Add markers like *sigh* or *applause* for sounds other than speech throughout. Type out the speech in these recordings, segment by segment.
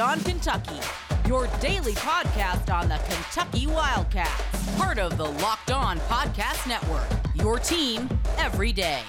On Kentucky, your daily podcast on the Kentucky Wildcats. Part of the Locked On Podcast Network, your team every day.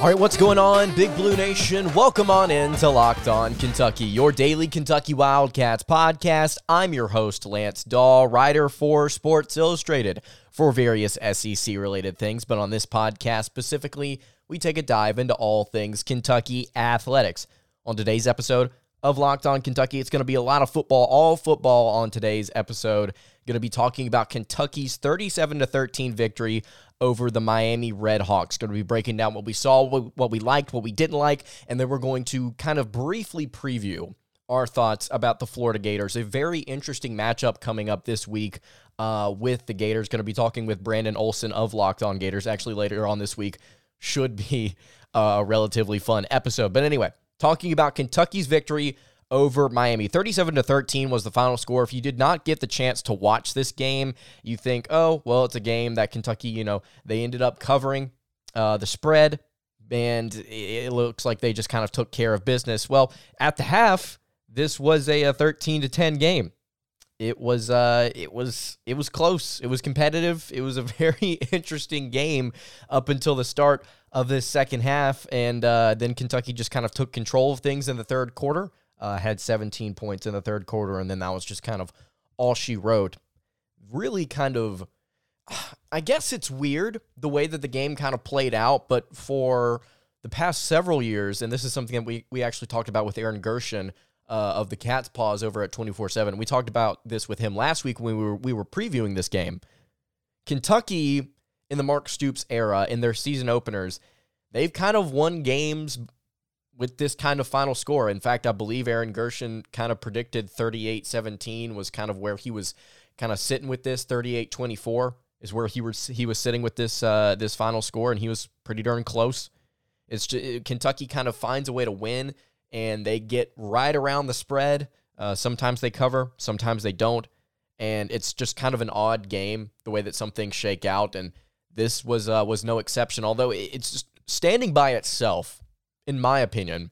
All right, what's going on, Big Blue Nation? Welcome on in to Locked On Kentucky, your daily Kentucky Wildcats podcast. I'm your host, Lance Dawe, writer for Sports Illustrated for various SEC related things. But on this podcast specifically, we take a dive into all things Kentucky athletics. On today's episode of Locked On Kentucky, it's going to be a lot of football, all football on today's episode. Going to be talking about Kentucky's 37 to 13 victory over the Miami Redhawks. Going to be breaking down what we saw, what we liked, what we didn't like, and then we're going to kind of briefly preview our thoughts about the Florida Gators. A very interesting matchup coming up this week uh, with the Gators. Going to be talking with Brandon Olson of Locked On Gators actually later on this week. Should be a relatively fun episode. But anyway, talking about Kentucky's victory over Miami. 37 to 13 was the final score. If you did not get the chance to watch this game, you think, "Oh, well, it's a game that Kentucky, you know, they ended up covering uh, the spread and it looks like they just kind of took care of business." Well, at the half, this was a, a 13 to 10 game. It was uh it was it was close. It was competitive. It was a *laughs* very interesting game up until the start of this second half and uh, then Kentucky just kind of took control of things in the third quarter. Uh, had 17 points in the third quarter and then that was just kind of all she wrote. Really kind of I guess it's weird the way that the game kind of played out, but for the past several years, and this is something that we, we actually talked about with Aaron Gershon uh, of the Cats' Pause over at 24 7. We talked about this with him last week when we were, we were previewing this game. Kentucky, in the Mark Stoops era, in their season openers, they've kind of won games with this kind of final score. In fact, I believe Aaron Gershon kind of predicted 38 17 was kind of where he was kind of sitting with this 38 24 is where he was he was sitting with this uh, this final score and he was pretty darn close. It's just, Kentucky kind of finds a way to win and they get right around the spread. Uh, sometimes they cover, sometimes they don't, and it's just kind of an odd game the way that some things shake out. And this was uh, was no exception. Although it's just standing by itself, in my opinion,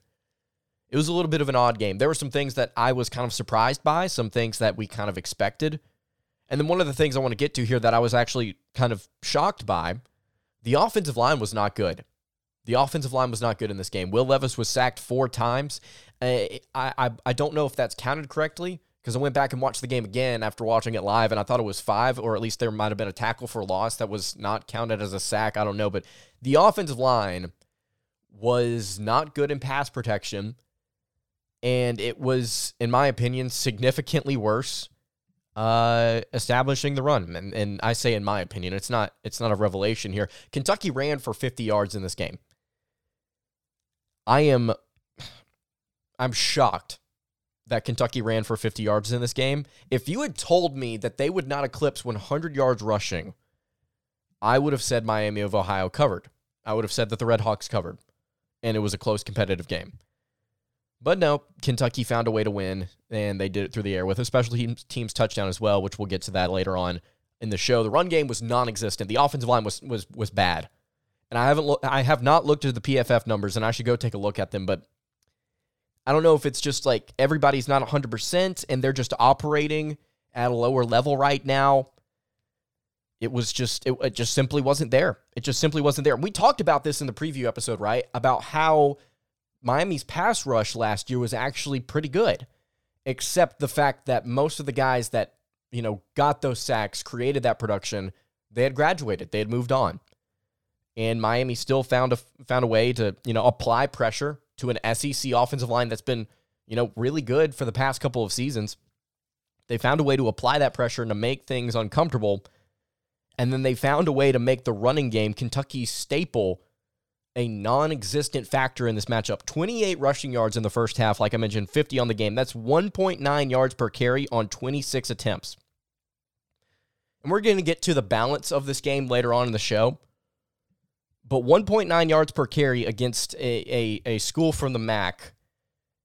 it was a little bit of an odd game. There were some things that I was kind of surprised by, some things that we kind of expected. And then one of the things I want to get to here that I was actually kind of shocked by, the offensive line was not good. The offensive line was not good in this game. Will Levis was sacked four times. I, I, I don't know if that's counted correctly because I went back and watched the game again after watching it live, and I thought it was five, or at least there might have been a tackle for loss that was not counted as a sack. I don't know, but the offensive line was not good in pass protection, and it was, in my opinion, significantly worse uh, establishing the run. And, and I say, in my opinion, it's not it's not a revelation here. Kentucky ran for 50 yards in this game. I am *sighs* I'm shocked that Kentucky ran for 50 yards in this game. If you had told me that they would not eclipse 100 yards rushing, I would have said Miami of Ohio covered. I would have said that the Red Hawks covered, and it was a close competitive game. But no, Kentucky found a way to win, and they did it through the air with a special teams, teams touchdown as well, which we'll get to that later on in the show. The run game was non-existent. The offensive line was was was bad and I haven't lo- I have not looked at the PFF numbers, and I should go take a look at them. But I don't know if it's just like everybody's not 100 percent and they're just operating at a lower level right now. It was just it, it just simply wasn't there. It just simply wasn't there. And we talked about this in the preview episode, right? About how Miami's pass rush last year was actually pretty good, except the fact that most of the guys that you know got those sacks, created that production, they had graduated, they had moved on and Miami still found a found a way to you know apply pressure to an SEC offensive line that's been you know really good for the past couple of seasons. They found a way to apply that pressure and to make things uncomfortable, and then they found a way to make the running game Kentucky's staple a non-existent factor in this matchup. 28 rushing yards in the first half, like I mentioned, 50 on the game. That's 1.9 yards per carry on 26 attempts. And we're going to get to the balance of this game later on in the show. But 1.9 yards per carry against a, a, a school from the MAC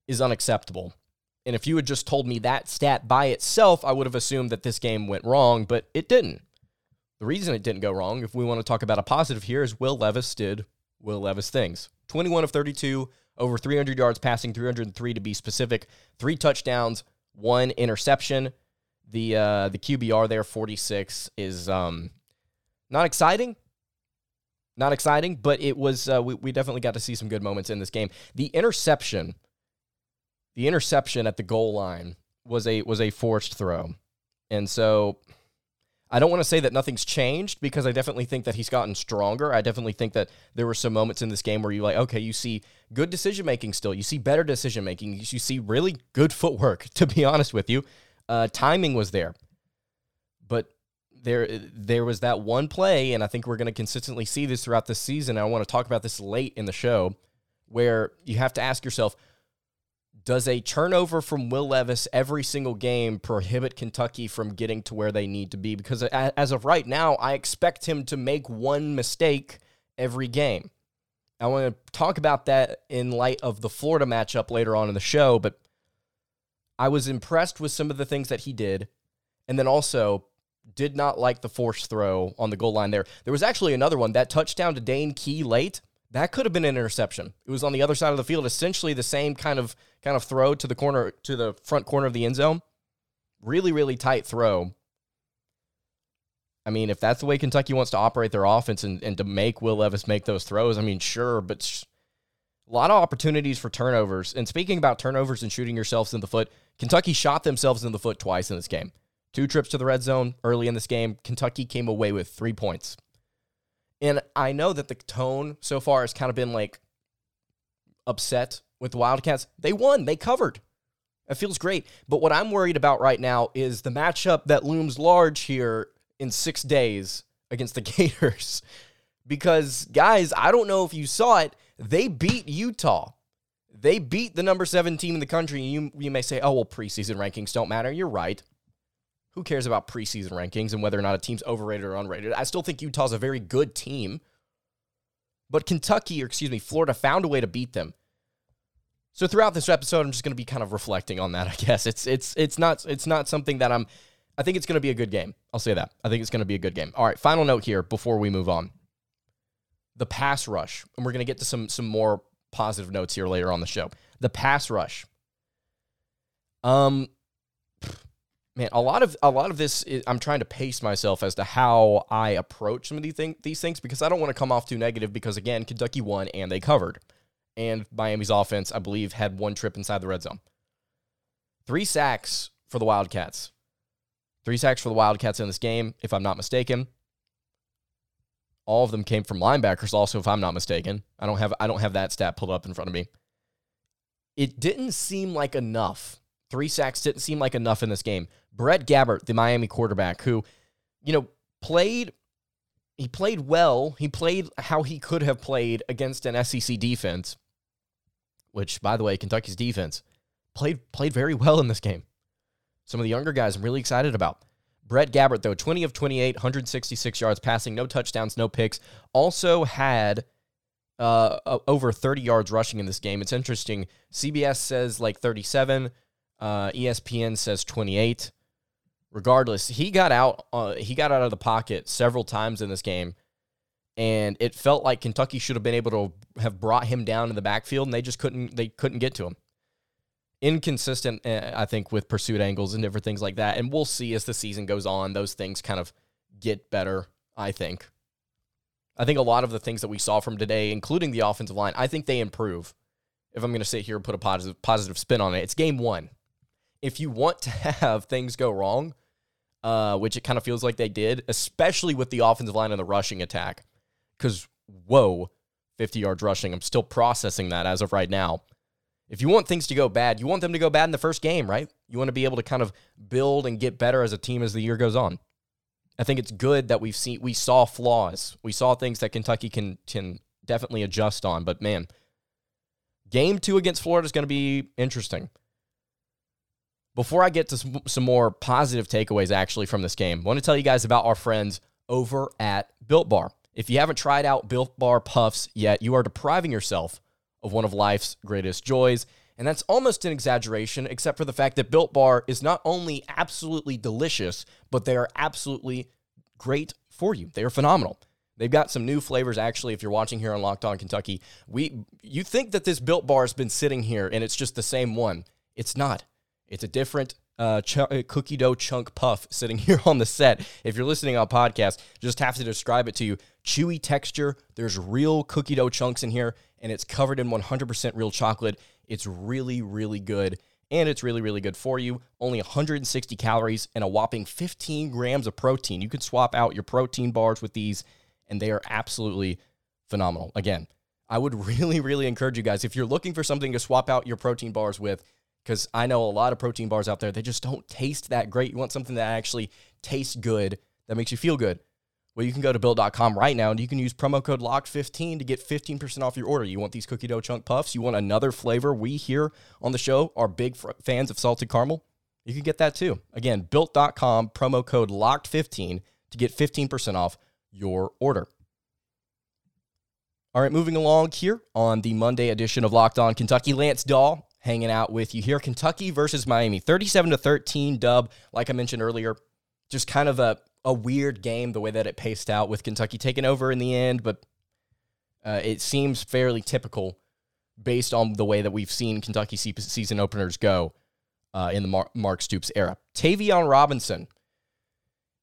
is unacceptable. And if you had just told me that stat by itself, I would have assumed that this game went wrong, but it didn't. The reason it didn't go wrong, if we want to talk about a positive here, is Will Levis did Will Levis things. 21 of 32, over 300 yards passing, 303 to be specific, three touchdowns, one interception. The uh, the QBR there 46 is um, not exciting, not exciting, but it was uh, we we definitely got to see some good moments in this game. The interception, the interception at the goal line was a was a forced throw, and so I don't want to say that nothing's changed because I definitely think that he's gotten stronger. I definitely think that there were some moments in this game where you like, okay, you see good decision making still. You see better decision making. You see really good footwork. *laughs* To be honest with you, uh, timing was there, there there was that one play, and I think we're going to consistently see this throughout the season. I want to talk about this late in the show, where you have to ask yourself, does a turnover from Will Levis every single game prohibit Kentucky from getting to where they need to be? Because as of right now, I expect him to make one mistake every game. I want to talk about that in light of the Florida matchup later on in the show, but I was impressed with some of the things that he did. And then also did not like the forced throw on the goal line there. There was actually another one, that touchdown to Dane Key late. That could have been an interception. It was on the other side of the field, essentially the same kind of kind of throw to the corner to the front corner of the end zone. Really, really tight throw. I mean, if that's the way Kentucky wants to operate their offense and, and to make Will Levis make those throws, I mean, sure, but sh- a lot of opportunities for turnovers. And speaking about turnovers and shooting yourselves in the foot, Kentucky shot themselves in the foot twice in this game. Two trips to the red zone early in this game. Kentucky came away with three points. And I know that the tone so far has kind of been like upset with the Wildcats. They won, they covered. It feels great. But what I'm worried about right now is the matchup that looms large here in six days against the *laughs* Gators. Because, guys, I don't know if you saw it, they beat Utah. They beat the number seven team in the country. You, you may say, oh, well, preseason rankings don't matter. You're right. Who cares about preseason rankings and whether or not a team's overrated or unrated? I still think Utah's a very good team. But Kentucky, or excuse me, Florida found a way to beat them. So throughout this episode, I'm just going to be kind of reflecting on that. I guess it's it's it's not it's not something that I'm. I think it's going to be a good game. I'll say that. I think it's going to be a good game. All right. Final note here before we move on. The pass rush, and we're going to get to some some more positive notes here later on the show. The pass rush. Um, man, a lot of a lot of this is, I'm trying to pace myself as to how I approach some of these thing, these things because I don't want to come off too negative because again, Kentucky won and they covered. And Miami's offense, I believe, had one trip inside the red zone. Three sacks for the Wildcats. Three sacks for the Wildcats in this game, if I'm not mistaken. All of them came from linebackers, also, if I'm not mistaken. I don't have I don't have that stat pulled up in front of me. It didn't seem like enough. Three sacks didn't seem like enough in this game. Brett Gabbert, the Miami quarterback, who, you know, played he played well. He played how he could have played against an SEC defense, which, by the way, Kentucky's defense played played very well in this game. Some of the younger guys I'm really excited about. Brett Gabbert, though, 20 of 28, 166 yards passing, no touchdowns, no picks. Also had uh, over 30 yards rushing in this game. It's interesting. CBS says like 37. Uh, ESPN says 28 regardless, he got out. Uh, he got out of the pocket several times in this game, and it felt like Kentucky should have been able to have brought him down in the backfield, and they just couldn't. They couldn't get to him. Inconsistent, uh, I think, with pursuit angles and different things like that. And we'll see as the season goes on; those things kind of get better. I think. I think a lot of the things that we saw from today, including the offensive line, I think they improve. If I'm going to sit here and put a positive positive spin on it, it's game one if you want to have things go wrong, uh, which it kind of feels like they did, especially with the offensive line and the rushing attack, because whoa, 50 yards rushing. I'm still processing that as of right now. If you want things to go bad, you want them to go bad in the first game, right? You want to be able to kind of build and get better as a team as the year goes on. I think it's good that we've seen we saw flaws. We saw things that Kentucky can can definitely adjust on, but man, game 2 against Florida is going to be interesting. Before I get to some more positive takeaways actually from this game, I want to tell you guys about our friends over at Built Bar. If you haven't tried out Built Bar Puffs yet, you are depriving yourself of one of life's greatest joys. And that's almost an exaggeration, except for the fact that Built Bar is not only absolutely delicious, but they are absolutely great for you. They are phenomenal. They've got some new flavors actually. If you're watching here on Locked On Kentucky, we you think that this Built Bar has been sitting here and it's just the same one. It's not. It's a different uh, ch- uh, cookie dough chunk puff sitting *laughs* here on the set. If you're listening on podcast, just have to describe it to you. Chewy texture. There's real cookie dough chunks in here, and it's covered in 100% real chocolate. It's really, really good, and it's really, really good for you. Only 160 calories and a whopping 15 grams of protein. You can swap out your protein bars with these and they are absolutely phenomenal. Again, I would *laughs* really, really encourage you guys if you're looking for something to swap out your protein bars with, because I know a lot of protein bars out there, they just don't taste that great. You want something that actually tastes good, that makes you feel good. Well, you can go to built.com right now and you can use promo code LOCKED15 to get 15% off your order. You want these cookie dough chunk puffs? You want another flavor? We here on the show are big fans of salted caramel. You can get that too. Again, built.com, promo code LOCKED15 to get 15% off your order. All right, moving along here on the Monday edition of Locked On Kentucky, Lance Dawe hanging out with you here. Kentucky versus Miami, 37 to 13 dub. Like I mentioned earlier, just kind of a, a weird game the way that it paced out with Kentucky taking over in the end, but uh, it seems fairly typical based on the way that we've seen Kentucky season openers go uh, in the Mark Stoops era. Tayvion Robinson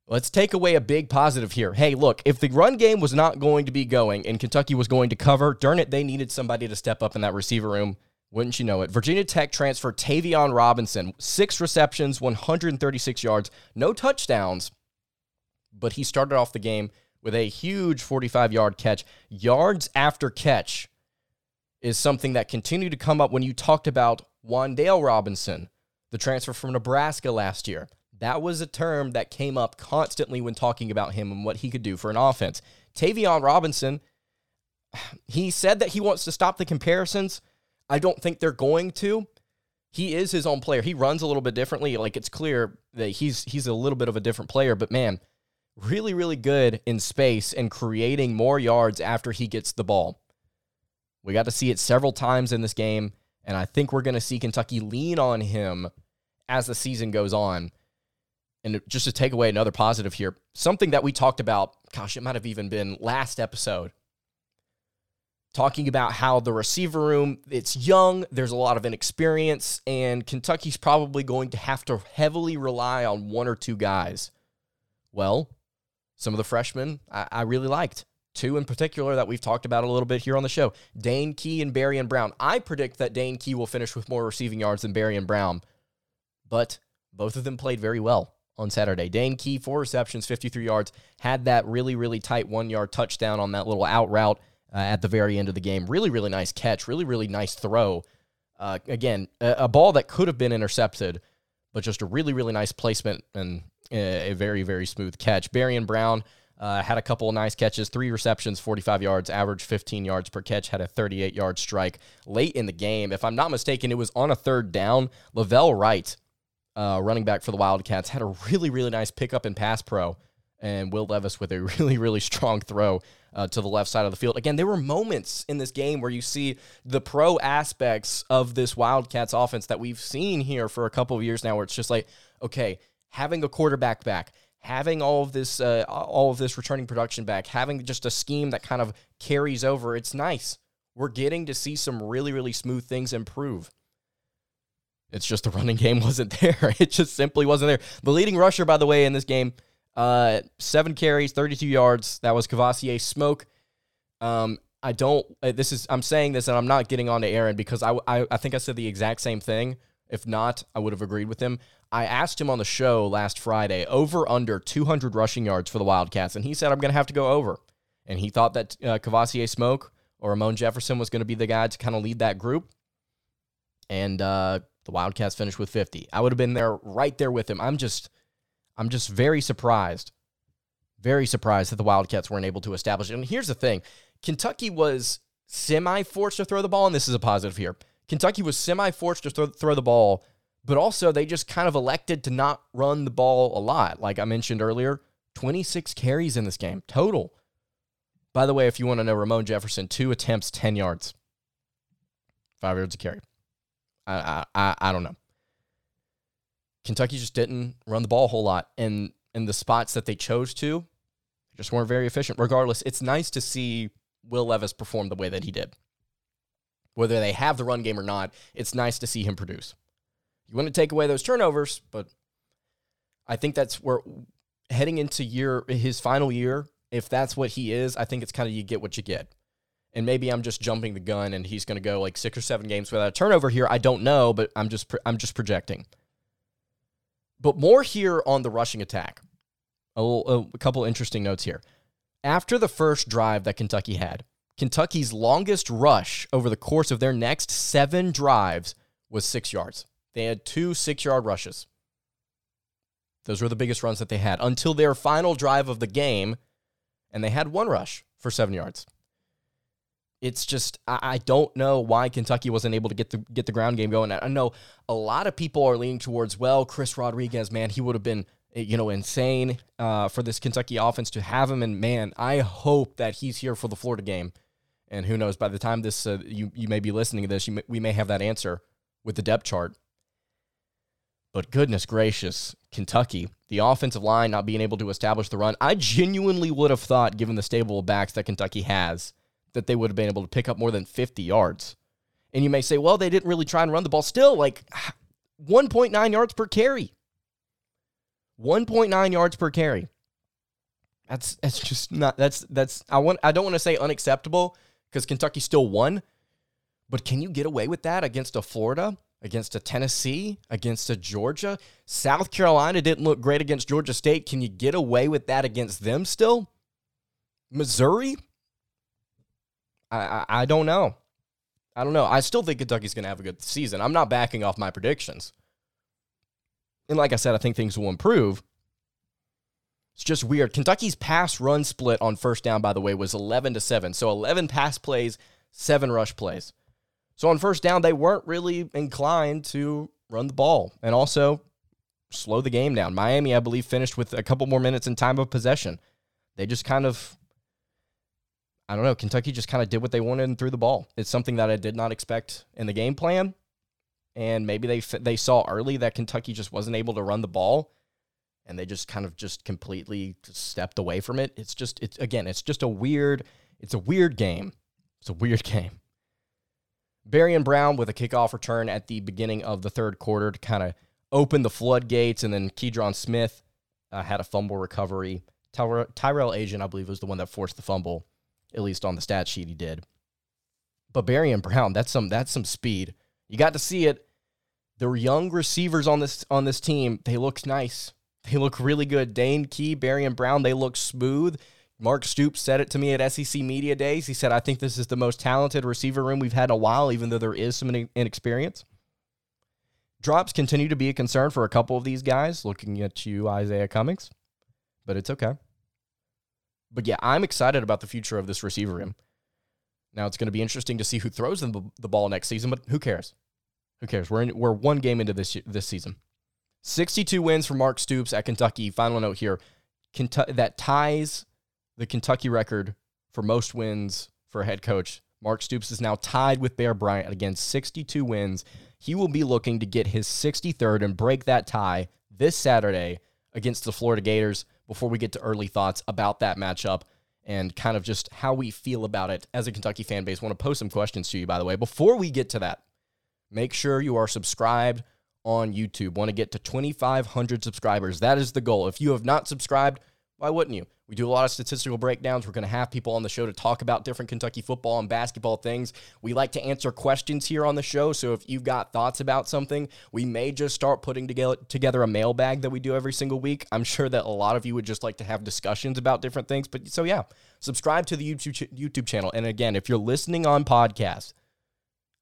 Let's take away a big positive here. Hey, look, if the run game was not going to be going and Kentucky was going to cover, darn it, they needed somebody to step up in that receiver room. Wouldn't you know it? Virginia Tech transfer Tayvion Robinson, six receptions, 136 yards, no touchdowns, but he started off the game with a huge 45 yard catch. Yards after catch is something that continued to come up when you talked about Wan'Dale Robinson, the transfer from Nebraska last year. That was a term that came up constantly when talking about him and what he could do for an offense. Tayvion Robinson, *sighs* he said that he wants to stop the comparisons. I don't think they're going to. He is his own player. He runs a little bit differently. Like it's clear that he's he's a little bit of a different player, but man, really really good in space and creating more yards after he gets the ball. We got to see it several times in this game, and I think we're going to see Kentucky lean on him as the season goes on and just to take away another positive here, something that we talked about, gosh, it might have even been last episode, talking about how the receiver room, it's young, there's a lot of inexperience, and Kentucky's probably going to have to heavily rely on one or two guys. Well, some of the freshmen I, I really liked. Two in particular that we've talked about a little bit here on the show Dane Key and Barion Brown. I predict that Dane Key will finish with more receiving yards than Barion Brown, but both of them played very well on Saturday. Dane Key, four receptions, 53 yards, had that really, really tight one yard touchdown on that little out route uh, at the very end of the game. Really, really nice catch, really, really nice throw. Uh, again, a, a, ball that could have been intercepted, but just a really, really nice placement and a, a very, very smooth catch. Barion Brown uh, had a couple of nice catches, three receptions, 45 yards, average 15 yards per catch, had a 38 yard strike late in the game. If I'm not mistaken, it was on a third down. La'Vell Wright uh, running back for the Wildcats, had a really, really nice pickup in pass pro. And Will Levis with a *laughs* really, really strong throw uh, to the left side of the field. Again, there were moments in this game where you see the pro aspects of this Wildcats offense that we've seen here for a couple of years now, where it's just like, okay, having a quarterback back, having all of this, uh, all of this returning production back, having just a scheme that kind of carries over, it's nice. We're getting to see some really, really smooth things improve. It's just the running *laughs* game wasn't there. It just simply wasn't there. The leading rusher, by the way, in this game, uh, seven carries, 32 yards. That was Kavosiey Smoke. Um, I don't. Uh, this is. I'm saying this, and I'm not getting on to Aaron because I, I, I think I said the exact same thing. If not, I would have agreed with him. I asked him on the show last Friday over under 200 rushing yards for the Wildcats, and he said I'm going to have to go over. And he thought that uh, Kavosiey Smoke or Ramon Jefferson was going to be the guy to kind of lead that group. And uh, the Wildcats finished with 50. I would have been there right there with him. I'm just I'm just very surprised. Very surprised that the Wildcats weren't able to establish it. And here's the thing. Kentucky was semi forced to throw the ball and this is a positive here. Kentucky was semi forced to throw, throw the ball, but also they just kind of elected to not run the ball a lot. Like I mentioned earlier, 26 carries in this game total. By the way, if you want to know, Ramon Jefferson, two attempts, 10 yards, five yards a carry. I, I, I don't know. Kentucky just didn't run the ball a whole lot, and in the spots that they chose to, just weren't very efficient. Regardless, it's nice to see Will Levis perform the way that he did. Whether they have the run game or not, it's nice to see him produce. You want to take away those turnovers, but I think that's where heading into year his final year, if that's what he is, I think it's kind of you get what you get. And maybe I'm just jumping the gun, and he's going to go like six or seven games without a turnover here. I don't know, but I'm just I'm just projecting. But more here on the rushing attack. A, little, a couple interesting notes here. After the first drive that Kentucky had, Kentucky's longest rush over the course of their next seven drives was six yards. They had two six yard rushes. Those were the biggest runs that they had until their final drive of the game, and they had one rush for seven yards. It's just I don't know why Kentucky wasn't able to get the get the ground game going. I know a lot of people are leaning towards well, Chris Rodriguez, man, he would have been you know insane uh, for this Kentucky offense to have him. And man, I hope that he's here for the Florida game. And who knows? By the time this uh, you you may be listening to this, may, we may have that answer with the depth chart. But goodness gracious, Kentucky, the offensive line not being able to establish the run. I genuinely would have thought, given the stable backs that Kentucky has, that they would have been able to pick up more than 50 yards. And you may say, well, they didn't really try and run the ball. Still, like *sighs* 1.9 yards per carry. 1.9 yards per carry. That's that's just not that's that's I want I don't want to say unacceptable because Kentucky still won, but can you get away with that against a Florida against a Tennessee, against a Georgia. South Carolina didn't look great against Georgia State. Can you get away with that against them still? Missouri? I, I, I don't know. I don't know. I still think Kentucky's going to have a good season. I'm not backing off my predictions. And like I said, I think things will improve. It's just weird. Kentucky's pass run split on first down, by the way, was 11 to 7. So 11 pass plays, seven rush plays. So on first down, they weren't really inclined to run the ball and also slow the game down. Miami, I believe, finished with a couple more minutes in time of possession. They just kind of, I don't know, Kentucky just kind of did what they wanted and threw the ball. It's something that I did not expect in the game plan. And maybe they they saw early that Kentucky just wasn't able to run the ball, and they just kind of just completely stepped away from it. It's just it's again, it's just a weird, it's a weird game. It's a weird *laughs* game. Barion Brown with a kickoff return at the beginning of the third quarter to kind of open the floodgates, and then Keidron Smith uh, had a fumble recovery. Tyre- Tyrell Ajian, I believe, was the one that forced the fumble, at least on the stat sheet he did. But Barion Brown, that's some that's some speed. You got to see it. The young receivers on this on this team, they look nice. They look really good. Dane Key, Barion Brown, they look smooth. Mark Stoops said it to me at SEC Media Days. He said, I think this is the most talented receiver room we've had in a while, even though there is some inexperience. Drops continue to be a concern for a couple of these guys, looking at you, Izayah Cummings, but it's okay. But yeah, I'm excited about the future of this receiver room. Now, it's going to be interesting to see who throws them the ball next season, but who cares? Who cares? We're, in, we're one game into this, this season. 62 wins for Mark Stoops at Kentucky. Final note here Kentucky, that ties the Kentucky record for most wins for a head coach. Mark Stoops is now tied with Bear Bryant against 62 wins. He will be looking to get his 63rd and break that tie this Saturday against the Florida Gators before we get to early thoughts about that matchup and kind of just how we feel about it as a Kentucky fan base. Want to post some questions to you, by the way. Before we get to that, make sure you are subscribed on YouTube. Want to get to 2,500 subscribers. That is the goal. If you have not subscribed, why wouldn't you? We do a lot of statistical breakdowns. We're going to have people on the show to talk about different Kentucky football and basketball things. We like to answer questions here on the show. So if you've got thoughts about something, we may just start putting together a mailbag that we do every single week. I'm sure that a lot of you would just like to have discussions about different things. But so, yeah, subscribe to the YouTube, YouTube channel. And again, if you're listening on podcast,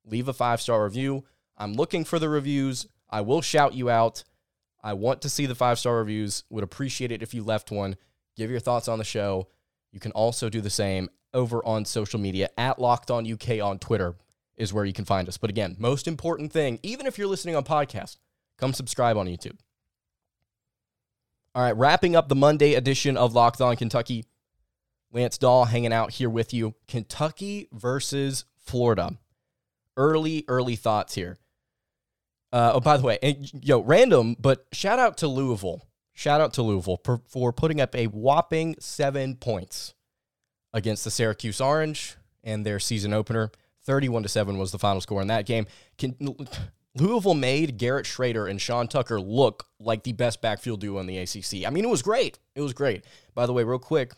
leave a five star review. I'm looking for the reviews. I will shout you out. I want to see the five star reviews. Would appreciate it if you left one give your thoughts on the show. You can also do the same over on social media at Locked On UK on Twitter is where you can find us. But again, most important thing, even if you're listening on podcast, come subscribe on YouTube. All right, wrapping up the Monday edition of Locked On Kentucky. Lance Dawe hanging out here with you. Kentucky versus Florida. Early, early thoughts here. Uh, oh, by the way, and, yo, random, but shout out to Louisville shout out to Louisville for, for putting up a whopping seven points against the Syracuse Orange and their season opener. 31 to 7 was the final score in that game. Can, Louisville made Garrett Shrader and Sean Tucker look like the best backfield duo in the ACC. I mean, it was great. It was great. By the way, real quick,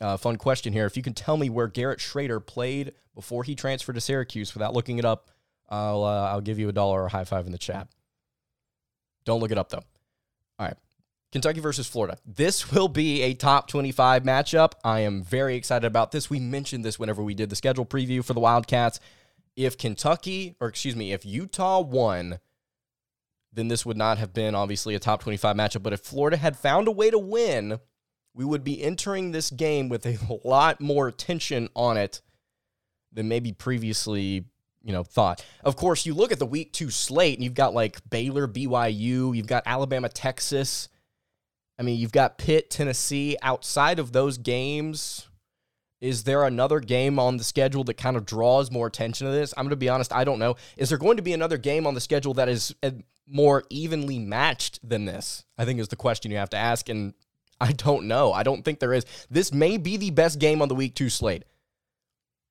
uh, fun question here. If you can tell me where Garrett Shrader played before he transferred to Syracuse without looking it up, I'll, uh, I'll give you a dollar or a high five in the chat. Don't look it up, though. All right. Kentucky versus Florida. This will be a top 25 matchup. I am very excited about this. We mentioned this whenever we did the schedule preview for the Wildcats. If Kentucky, or excuse me, if Utah won, then this would not have been obviously a top 25 matchup. But if Florida had found a way to win, we would be entering this game with a *laughs* lot more attention on it than maybe previously you know thought. Of course, you look at the week two slate and you've got like Baylor, BYU, you've got Alabama, Texas. I mean, you've got Pitt, Tennessee. Outside of those games, is there another game on the schedule that kind of draws more attention to this? I'm going to be honest, I don't know. Is there going to be another game on the schedule that is uh, more evenly matched than this? I think is the question you have to ask. And I don't know. I don't think there is. This may be the best game on the week two slate.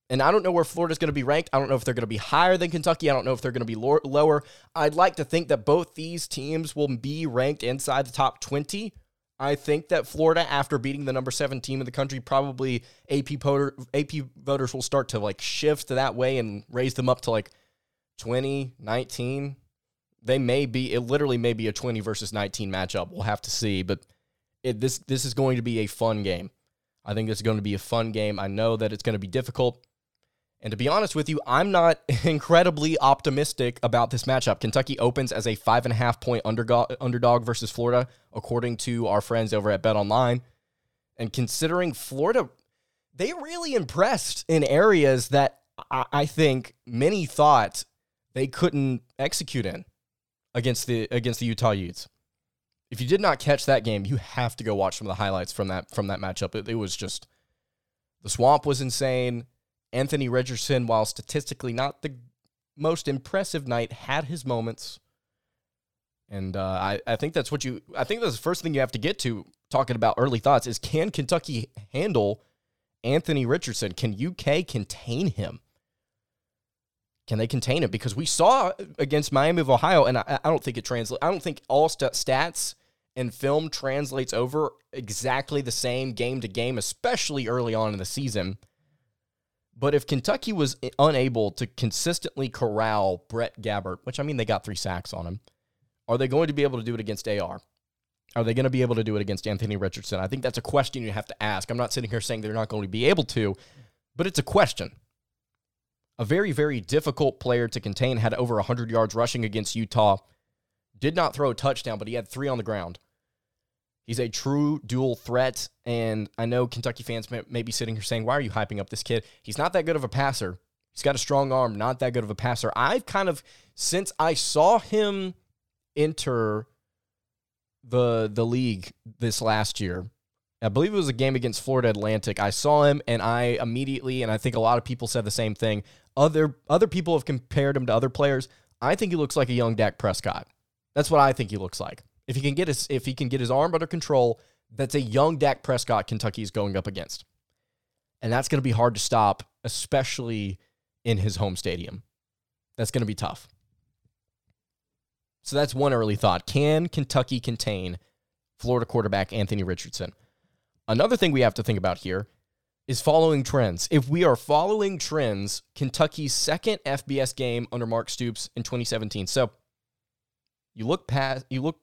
And I don't know where Florida's going to be ranked. I don't know if they're going to be higher than Kentucky. I don't know if they're going to be lower. I'd like to think that both these teams will be ranked inside the top 20 I think that Florida, after beating the number seven team in the country, probably AP, voter, AP voters will start to like shift that way and raise them up to like 20, 19. They may be, it literally may be a 20 versus 19 matchup. We'll have to see. But it, this, this is going to be a fun game. I think it's going to be a fun game. I know that it's going to be difficult. And to be honest with you, I'm not *laughs* incredibly optimistic about this matchup. Kentucky opens as a five and a half point underdog, underdog versus Florida, according to our friends over at Bet Online. And considering Florida, they really impressed in areas that I think many thought they couldn't execute in against the against the Utah Utes. If you did not catch that game, you have to go watch some of the highlights from that from that matchup. It, it was just the swamp was insane. Anthony Richardson, while statistically not the most impressive night, had his moments. And uh, I, I think that's what you, I think that's the first thing you have to get to talking about early thoughts is can Kentucky handle Anthony Richardson? Can UK contain him? Can they contain him? Because we saw against Miami of Ohio, and I, I don't think it translates. I don't think all st- stats and film translates over exactly the same game to game, especially early on in the season. But if Kentucky was unable to consistently corral Brett Gabbert, which I mean they got three sacks on him, are they going to be able to do it against AR? Are they going to be able to do it against Anthony Richardson? I think that's a question you have to ask. I'm not sitting here saying they're not going to be able to, but it's a question. A very, very difficult player to contain had over 100 yards rushing against Utah. Did not throw a touchdown, but he had three on the ground. He's a true dual threat. And I know Kentucky fans may, may, be sitting here saying, why are you hyping up this kid? He's not that good of a passer. He's got a strong arm, not that good of a passer. I've kind of, since I saw him enter the the league this last year, I believe it was a game against Florida Atlantic. I saw him and I immediately, and I think a lot of people said the same thing. Other other people have compared him to other players. I think he looks like a young Dak Prescott. That's what I think he looks like. If he can get his if he can get his arm under control, that's a young Dak Prescott Kentucky is going up against. And that's going to be hard to stop, especially in his home stadium. That's going to be tough. So that's one early thought. Can Kentucky contain Florida quarterback Anthony Richardson? Another thing we have to think about here is following trends. If we are following trends, Kentucky's second FBS game under Mark Stoops in 2017. So you look past you look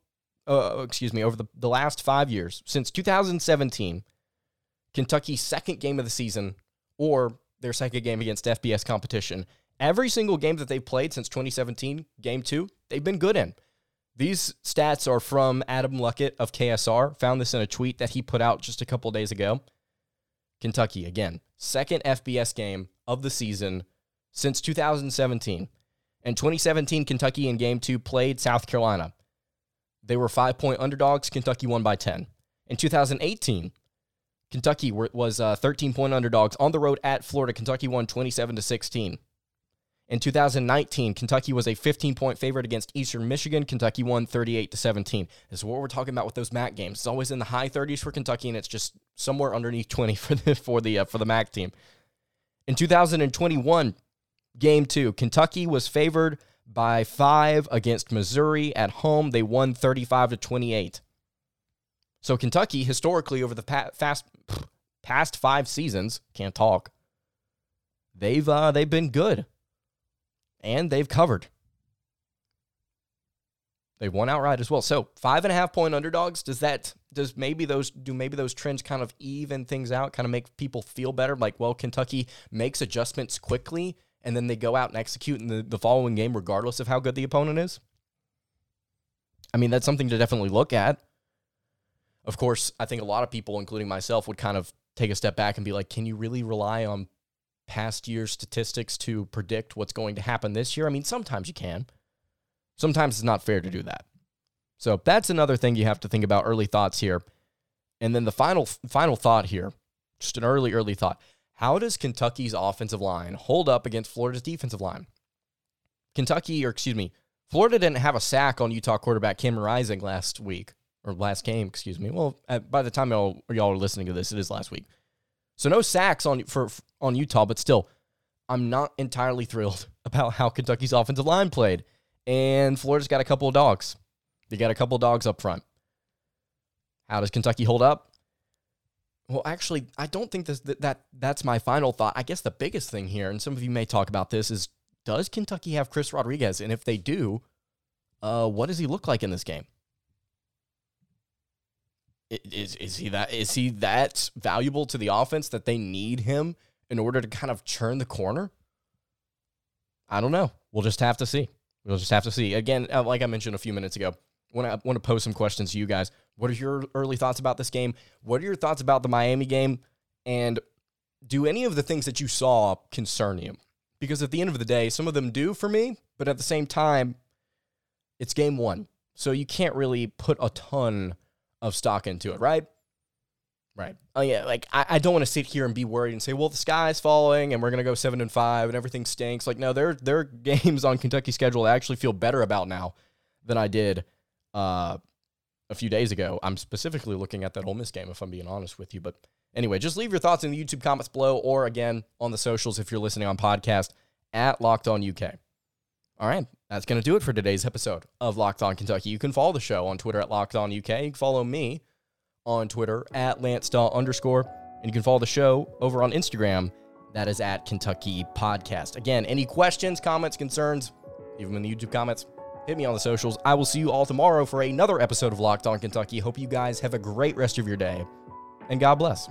uh, excuse me, over the, the last five years, since 2017, Kentucky's second game of the season or their second game against FBS competition, every single game that they've played since 2017, game two, they've been good in. These stats are from Adam Luckett of KSR. Found this in a tweet that he put out just a couple days ago. Kentucky, again, second FBS game of the season since 2017. In 2017, Kentucky in game two played South Carolina. They were five point underdogs. Kentucky won by 10. In 2018, Kentucky was uh, 13 point underdogs on the road at Florida. Kentucky won 27 to 16. In 2019, Kentucky was a 15 point favorite against Eastern Michigan. Kentucky won 38 to 17. This is what we're talking about with those MAC games. It's always in the high 30s for Kentucky, and it's just somewhere underneath 20 *laughs* for the for the uh, for the MAC team. In 2021, game two, Kentucky was favored by five against Missouri at home. They won 35 to 28. So Kentucky, historically, over the past, fast, past five seasons, can't talk. They've uh, they've been good and they've covered. They won outright as well. So five and a half point underdogs. Does that does maybe those do maybe those trends kind of even things out, kind of make people feel better? Like, well, Kentucky makes adjustments quickly and then they go out and execute in the, the following game, regardless of how good the opponent is. I mean, that's something to definitely look at. Of course, I think a lot of people, including myself, would kind of take a step back and be like, can you really rely on past year statistics to predict what's going to happen this year? I mean, sometimes you can. Sometimes it's not fair to do that. So that's another thing you have to think about. Early thoughts here, and then the final final thought here, just an early early thought. How does Kentucky's offensive line hold up against Florida's defensive line? Kentucky, or excuse me, Florida didn't have a sack on Utah quarterback Cameron Rising last week or last game, excuse me. Well, uh, by the time y'all, y'all are listening to this, it is last week. So no sacks on for on Utah, but still, I'm not entirely thrilled *laughs* about how Kentucky's offensive line played. And Florida's got a couple of dogs. They got a couple of dogs up front. How does Kentucky hold up? Well, actually, I don't think this, that, that that's my final thought. I guess the biggest thing here, and some of you may talk about this, is does Kentucky have Chris Rodriguez? And if they do, uh, what does he look like in this game? Is is he that is he that valuable to the offense that they need him in order to kind of turn the corner? I don't know. We'll just have to see. We'll just have to see. Again, uh, like I mentioned a few minutes ago, when I want to pose some questions to you guys. What are your early thoughts about this game? What are your thoughts about the Miami game? And do any of the things that you saw concern you? Because at the end of the day, some of them do for me, but at the same time, it's game one. So you can't really put a ton of stock into it, right? Right. Oh yeah, like I, I don't want to sit here and be worried and say, well, the sky's falling and we're gonna go seven and five and everything stinks. Like, no, there there are *laughs* games on Kentucky's schedule I actually feel better about now than I did uh, a few days ago. I'm specifically looking at that Ole Miss game, if I'm being honest with you. But anyway, just leave your thoughts in the YouTube comments below, or again on the socials if you're listening on podcast at Locked On UK. All right, that's going to do it for today's episode of Locked On Kentucky. You can follow the show on Twitter at Locked On UK. You can follow me on Twitter at Lance Dawe underscore, and you can follow the show over on Instagram. That is at Kentucky Podcast. Again, any questions, comments, concerns, leave them in the YouTube comments. Hit me on the socials. I will see you all tomorrow for another episode of Locked On Kentucky. Hope you guys have a great rest of your day, and God bless.